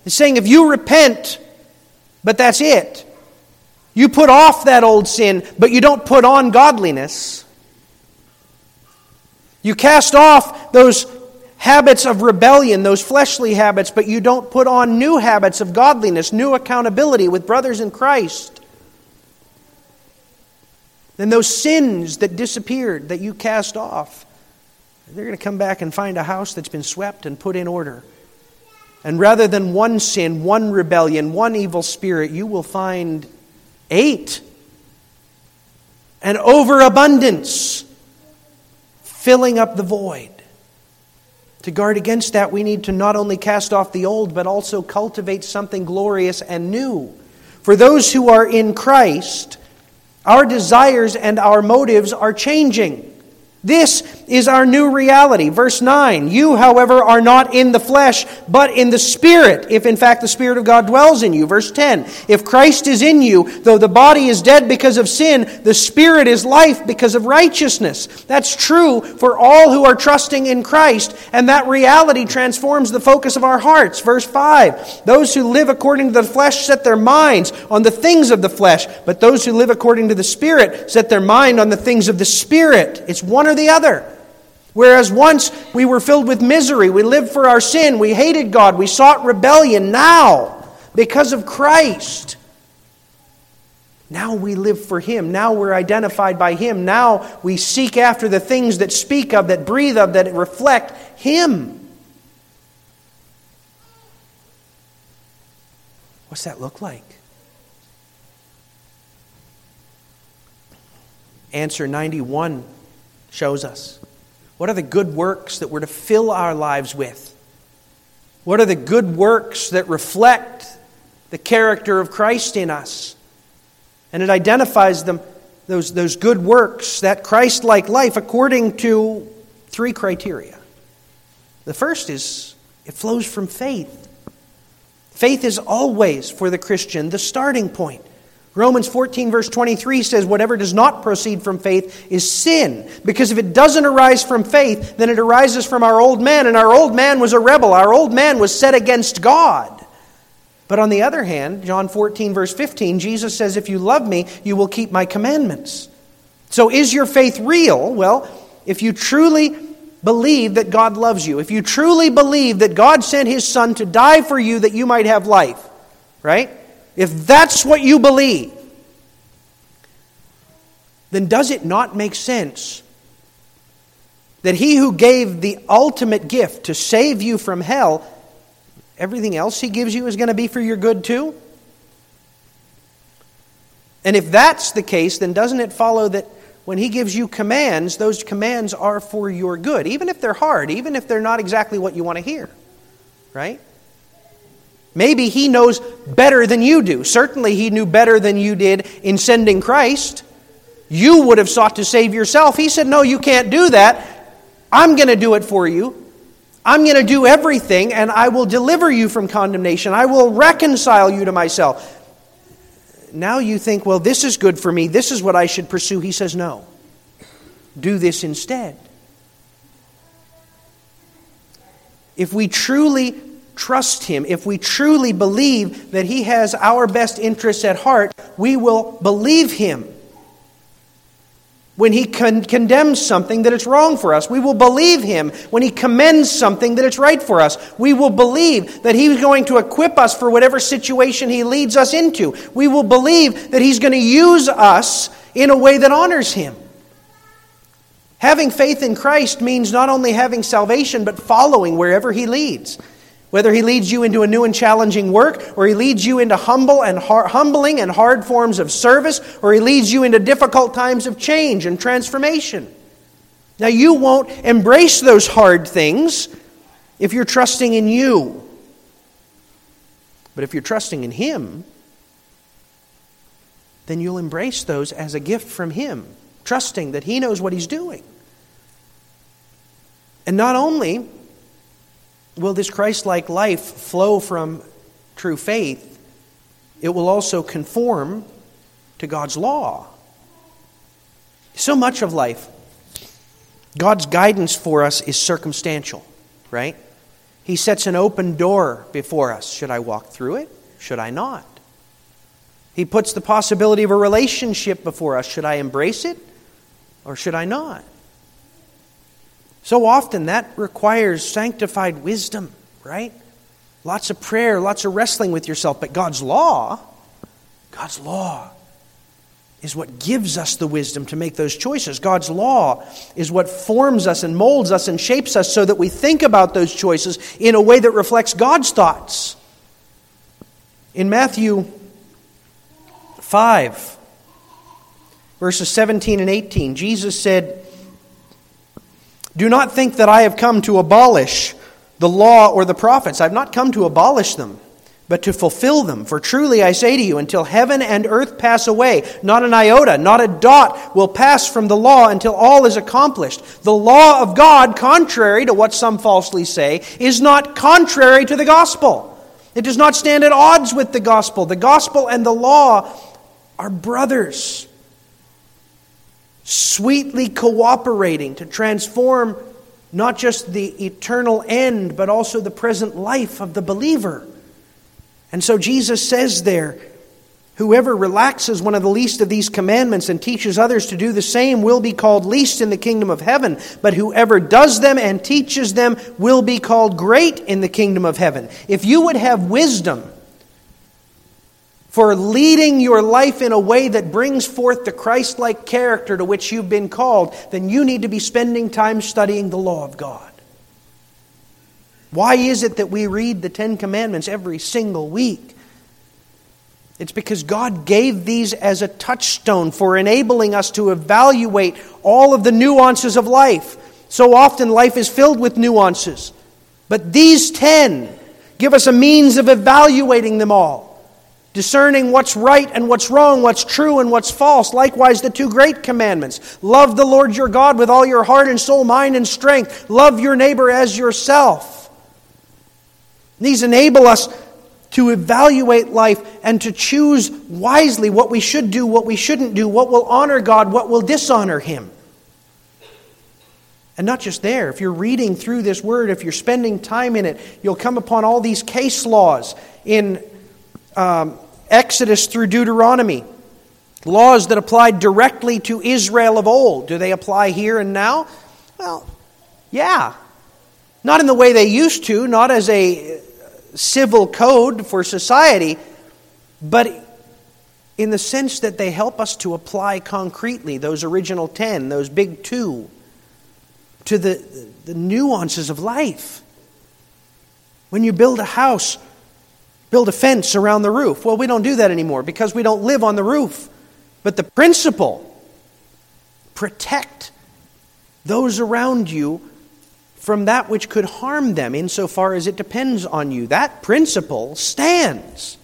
It's saying if you repent but that's it. You put off that old sin, but you don't put on godliness. You cast off those habits of rebellion, those fleshly habits, but you don't put on new habits of godliness, new accountability with brothers in Christ. Then those sins that disappeared, that you cast off, they're going to come back and find a house that's been swept and put in order. And rather than one sin, one rebellion, one evil spirit, you will find eight. An overabundance filling up the void. To guard against that, we need to not only cast off the old, but also cultivate something glorious and new. For those who are in Christ, our desires and our motives are changing. This is our new reality. Verse 9 You, however, are not in the flesh, but in the Spirit, if in fact the Spirit of God dwells in you. Verse 10 If Christ is in you, though the body is dead because of sin, the Spirit is life because of righteousness. That's true for all who are trusting in Christ, and that reality transforms the focus of our hearts. Verse 5 Those who live according to the flesh set their minds on the things of the flesh, but those who live according to the Spirit set their mind on the things of the Spirit. It's one or the other. Whereas once we were filled with misery, we lived for our sin, we hated God, we sought rebellion. Now, because of Christ, now we live for Him. Now we're identified by Him. Now we seek after the things that speak of, that breathe of, that reflect Him. What's that look like? Answer 91 shows us. What are the good works that we're to fill our lives with? What are the good works that reflect the character of Christ in us? And it identifies them, those, those good works, that Christ like life, according to three criteria. The first is it flows from faith. Faith is always, for the Christian, the starting point. Romans 14, verse 23 says, Whatever does not proceed from faith is sin. Because if it doesn't arise from faith, then it arises from our old man, and our old man was a rebel. Our old man was set against God. But on the other hand, John 14, verse 15, Jesus says, If you love me, you will keep my commandments. So is your faith real? Well, if you truly believe that God loves you, if you truly believe that God sent his son to die for you that you might have life, right? If that's what you believe, then does it not make sense that he who gave the ultimate gift to save you from hell, everything else he gives you is going to be for your good too? And if that's the case, then doesn't it follow that when he gives you commands, those commands are for your good, even if they're hard, even if they're not exactly what you want to hear? Right? Maybe he knows better than you do. Certainly, he knew better than you did in sending Christ. You would have sought to save yourself. He said, No, you can't do that. I'm going to do it for you. I'm going to do everything, and I will deliver you from condemnation. I will reconcile you to myself. Now you think, well, this is good for me. This is what I should pursue. He says, no. Do this instead. If we truly trust Him, if we truly believe that He has our best interests at heart, we will believe Him. When He con- condemns something that it's wrong for us, we will believe Him. When He commends something that it's right for us, we will believe that He's going to equip us for whatever situation He leads us into. We will believe that He's going to use us in a way that honors Him. Having faith in Christ means not only having salvation, but following wherever He leads. Whether he leads you into a new and challenging work, or he leads you into humble and humbling and hard forms of service, or he leads you into difficult times of change and transformation. Now, you won't embrace those hard things if you're trusting in you. But if you're trusting in him, then you'll embrace those as a gift from him, trusting that he knows what he's doing. And not only will this Christ like life flow from true faith, it will also conform to God's law. So much of life, God's guidance for us is circumstantial, right? He sets an open door before us. Should I walk through it? Should I not? He puts the possibility of a relationship before us. Should I embrace it or should I not? So often that requires sanctified wisdom, right? Lots of prayer, lots of wrestling with yourself. But God's law, God's law is what gives us the wisdom to make those choices. God's law is what forms us and molds us and shapes us so that we think about those choices in a way that reflects God's thoughts. In Matthew 5, verses 17 and 18, Jesus said, Do not think that I have come to abolish the law or the prophets. I've not come to abolish them, but to fulfill them. For truly I say to you, until heaven and earth pass away, not an iota, not a dot will pass from the law until all is accomplished. The law of God, contrary to what some falsely say, is not contrary to the gospel. It does not stand at odds with the gospel. The gospel and the law are brothers, sweetly cooperating to transform not just the eternal end, but also the present life of the believer. And so Jesus says there, Whoever relaxes one of the least of these commandments and teaches others to do the same will be called least in the kingdom of heaven. But whoever does them and teaches them will be called great in the kingdom of heaven. If you would have wisdom, for leading your life in a way that brings forth the Christ like character to which you've been called, then you need to be spending time studying the law of God. Why is it that we read the Ten Commandments every single week? It's because God gave these as a touchstone for enabling us to evaluate all of the nuances of life. So often life is filled with nuances. But these ten give us a means of evaluating them all discerning what's right and what's wrong, what's true and what's false. Likewise, the two great commandments love the Lord your God with all your heart and soul, mind, and strength. Love your neighbor as yourself. These enable us to evaluate life and to choose wisely what we should do, what we shouldn't do, what will honor God, what will dishonor Him. And not just there, if you're reading through this word, if you're spending time in it, you'll come upon all these case laws in um, Exodus through Deuteronomy. Laws that applied directly to Israel of old. Do they apply here and now? Well, yeah. Not in the way they used to, not as a uh, civil code for society, but in the sense that they help us to apply concretely those original 10, those big two, to the, the nuances of life. When you build a house, build a fence around the roof. Well, we don't do that anymore because we don't live on the roof. But the principle protect those around you from that which could harm them insofar as it depends on you. That principle stands.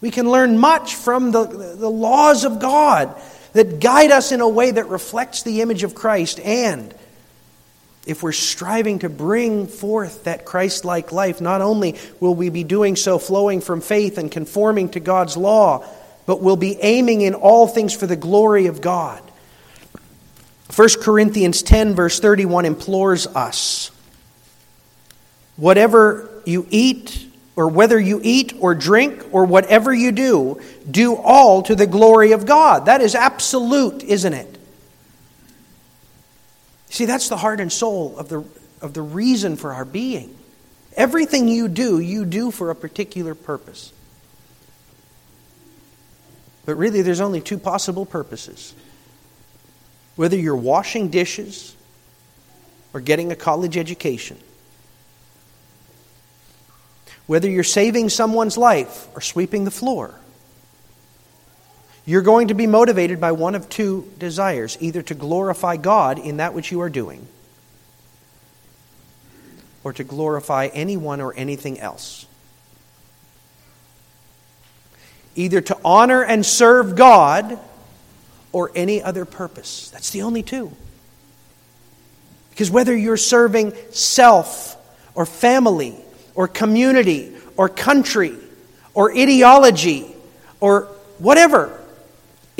We can learn much from the, the laws of God that guide us in a way that reflects the image of Christ and if we're striving to bring forth that Christ like life, not only will we be doing so flowing from faith and conforming to God's law, but we'll be aiming in all things for the glory of God. 1 Corinthians 10, verse 31, implores us whatever you eat, or whether you eat or drink, or whatever you do, do all to the glory of God. That is absolute, isn't it? See, that's the heart and soul of the, of the reason for our being. Everything you do, you do for a particular purpose. But really, there's only two possible purposes. Whether you're washing dishes or getting a college education, whether you're saving someone's life or sweeping the floor, you're going to be motivated by one of two desires either to glorify God in that which you are doing, or to glorify anyone or anything else. Either to honor and serve God or any other purpose. That's the only two. Because whether you're serving self or family or community or country or ideology or whatever,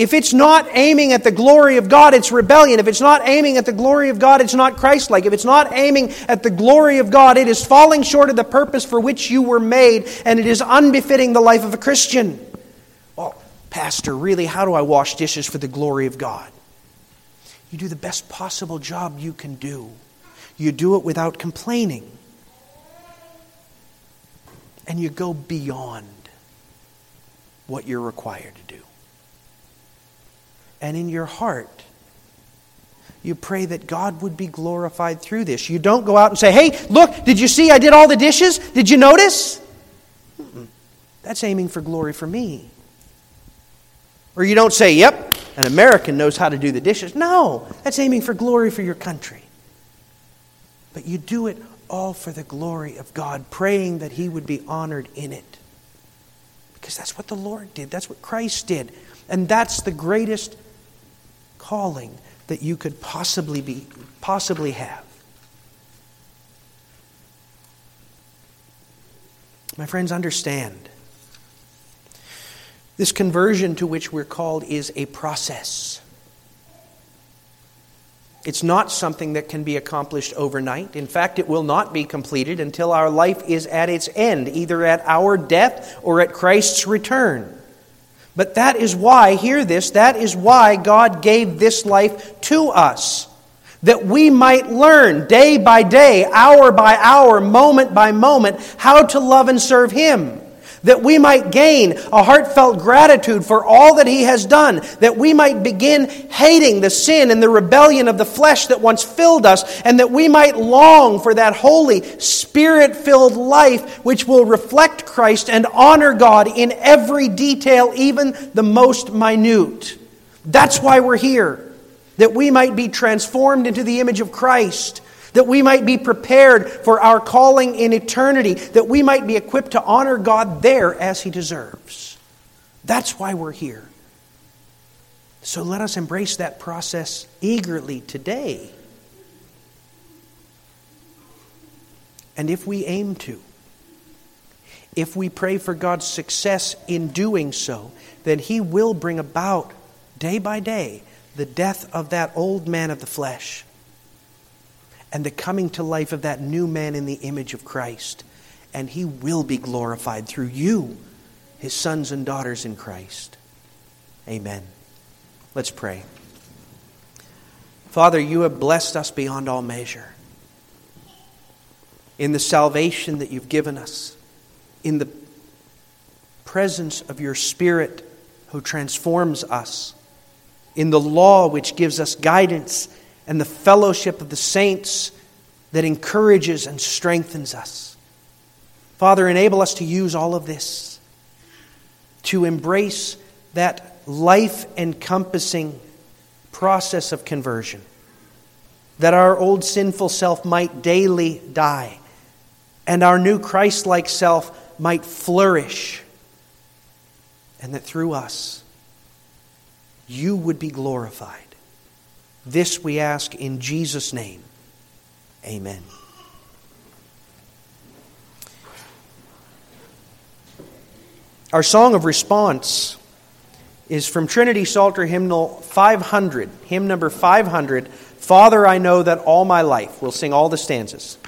if it's not aiming at the glory of God, it's rebellion. If it's not aiming at the glory of God, it's not Christ like. If it's not aiming at the glory of God, it is falling short of the purpose for which you were made, and it is unbefitting the life of a Christian. Well, Pastor, really, how do I wash dishes for the glory of God? You do the best possible job you can do. You do it without complaining. And you go beyond what you're required to do. And in your heart, you pray that God would be glorified through this. You don't go out and say, hey, look, did you see I did all the dishes? Did you notice? Mm-mm. That's aiming for glory for me. Or you don't say, yep, an American knows how to do the dishes. No, that's aiming for glory for your country. But you do it all for the glory of God, praying that He would be honored in it. Because that's what the Lord did, that's what Christ did. And that's the greatest calling that you could possibly be possibly have. My friends, understand this conversion to which we're called is a process. It's not something that can be accomplished overnight. In fact, it will not be completed until our life is at its end, either at our death or at Christ's return. But that is why, hear this, that is why God gave this life to us. That we might learn day by day, hour by hour, moment by moment, how to love and serve Him that we might gain a heartfelt gratitude for all that He has done, that we might begin hating the sin and the rebellion of the flesh that once filled us, and that we might long for that holy, spirit filled life which will reflect Christ and honor God in every detail, even the most minute. That's why we're here, that we might be transformed into the image of Christ that we might be prepared for our calling in eternity, that we might be equipped to honor God there as He deserves. That's why we're here. So let us embrace that process eagerly today. And if we aim to, if we pray for God's success in doing so, then He will bring about day by day the death of that old man of the flesh and the coming to life of that new man in the image of Christ. And he will be glorified through you, his sons and daughters in Christ. Amen. Let's pray. Father, you have blessed us beyond all measure. In the salvation that you've given us, in the presence of your Spirit who transforms us, in the law which gives us guidance and the fellowship of the saints that encourages and strengthens us. Father, enable us to use all of this to embrace that life encompassing process of conversion, that our old sinful self might daily die, and our new Christ like self might flourish, and that through us you would be glorified. This we ask in Jesus' name. Amen. Our song of response is from Trinity Psalter Hymnal 500, hymn number 500. Father, I know that all my life. We'll sing all the stanzas.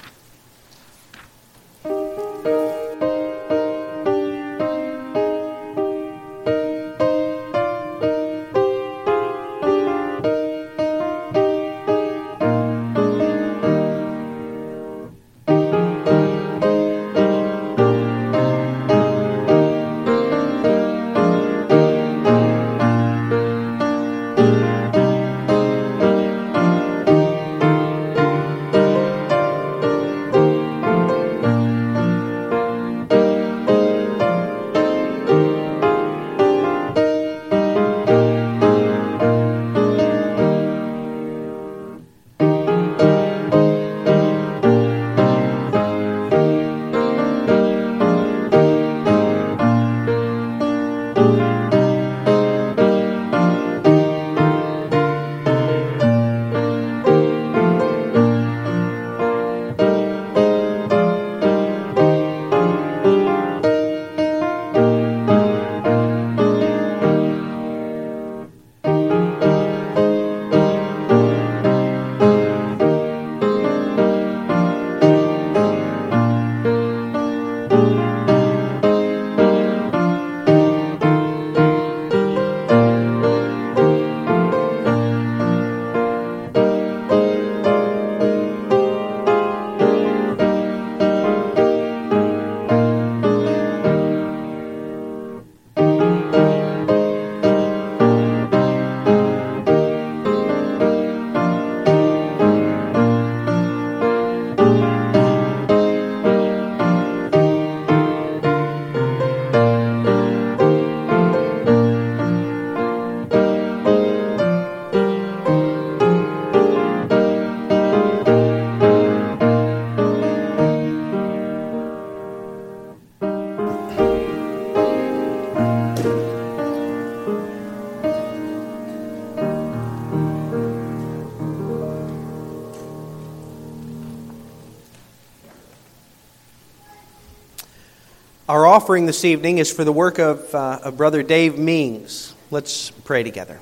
Offering this evening is for the work of, uh, of Brother Dave Means. Let's pray together.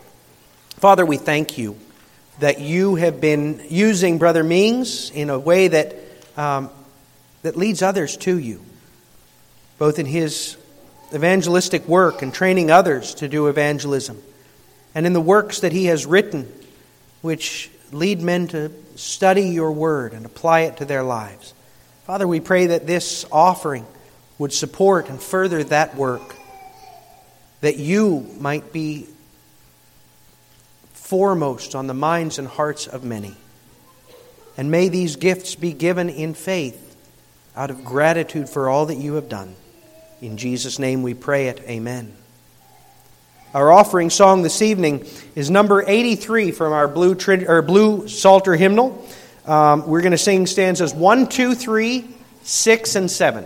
Father, we thank you that you have been using Brother Means in a way that, um, that leads others to you, both in his evangelistic work and training others to do evangelism, and in the works that he has written, which lead men to study your word and apply it to their lives. Father, we pray that this offering would support and further that work, that you might be foremost on the minds and hearts of many. And may these gifts be given in faith out of gratitude for all that you have done. In Jesus' name we pray it. Amen. Our offering song this evening is number 83 from our blue, or blue Psalter hymnal. Um, we're going to sing stanzas 1, 2, 3, 6, and 7.